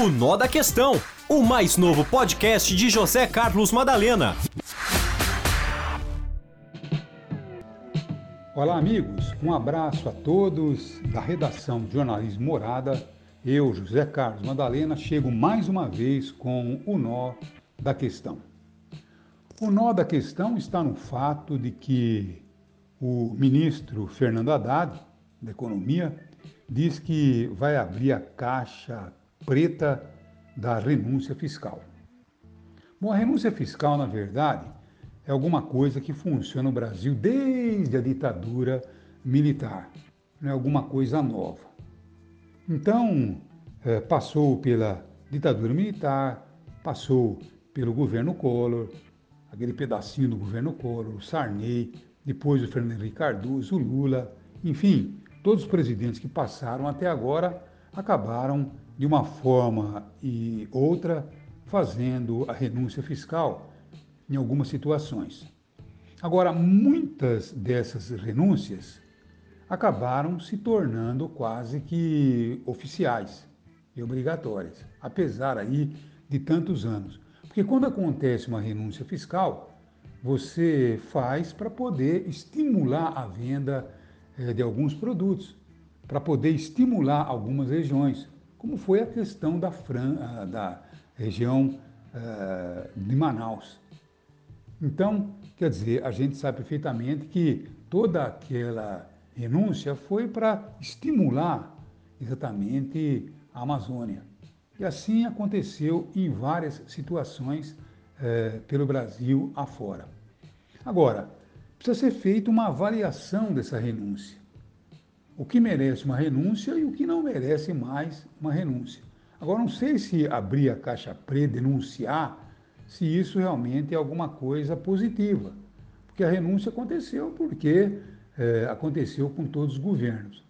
O Nó da Questão, o mais novo podcast de José Carlos Madalena. Olá, amigos. Um abraço a todos da redação de Jornalismo Morada. Eu, José Carlos Madalena, chego mais uma vez com o Nó da Questão. O nó da questão está no fato de que o ministro Fernando Haddad, da Economia, diz que vai abrir a caixa preta da renúncia fiscal. Bom, a renúncia fiscal, na verdade, é alguma coisa que funciona no Brasil desde a ditadura militar, não é alguma coisa nova. Então, é, passou pela ditadura militar, passou pelo governo Collor, aquele pedacinho do governo Collor, o Sarney, depois o Fernando Henrique Cardoso, o Lula, enfim, todos os presidentes que passaram até agora acabaram de uma forma e outra fazendo a renúncia fiscal em algumas situações. Agora, muitas dessas renúncias acabaram se tornando quase que oficiais e obrigatórias, apesar aí de tantos anos. Porque quando acontece uma renúncia fiscal, você faz para poder estimular a venda eh, de alguns produtos, para poder estimular algumas regiões, como foi a questão da, Fran, ah, da região uh, de Manaus. Então, quer dizer, a gente sabe perfeitamente que toda aquela renúncia foi para estimular exatamente a Amazônia. E assim aconteceu em várias situações eh, pelo Brasil afora. Agora, precisa ser feita uma avaliação dessa renúncia o que merece uma renúncia e o que não merece mais uma renúncia. Agora, não sei se abrir a caixa preta, denunciar, se isso realmente é alguma coisa positiva, porque a renúncia aconteceu porque é, aconteceu com todos os governos.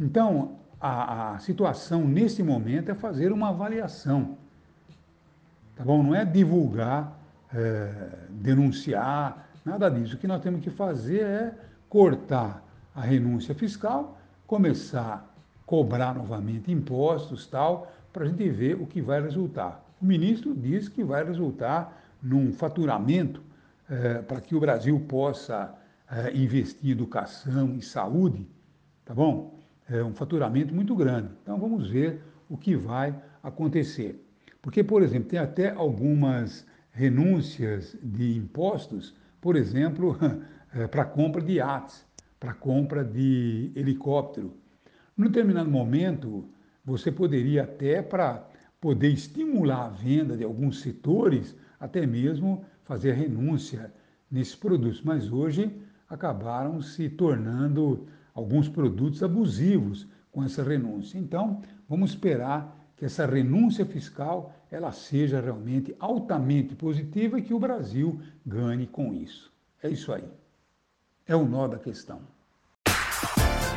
Então, a, a situação nesse momento é fazer uma avaliação, tá bom? Não é divulgar, é, denunciar, nada disso. O que nós temos que fazer é cortar a renúncia fiscal começar a cobrar novamente impostos tal, para a gente ver o que vai resultar. O ministro diz que vai resultar num faturamento eh, para que o Brasil possa eh, investir em educação e saúde, tá bom? É um faturamento muito grande. Então vamos ver o que vai acontecer. Porque, por exemplo, tem até algumas renúncias de impostos, por exemplo, eh, para compra de iates para compra de helicóptero. Num determinado momento, você poderia até, para poder estimular a venda de alguns setores, até mesmo fazer renúncia nesses produtos. Mas hoje acabaram se tornando alguns produtos abusivos com essa renúncia. Então, vamos esperar que essa renúncia fiscal ela seja realmente altamente positiva e que o Brasil ganhe com isso. É isso aí. É o nó da questão.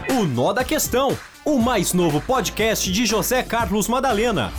O Nó da Questão, o mais novo podcast de José Carlos Madalena.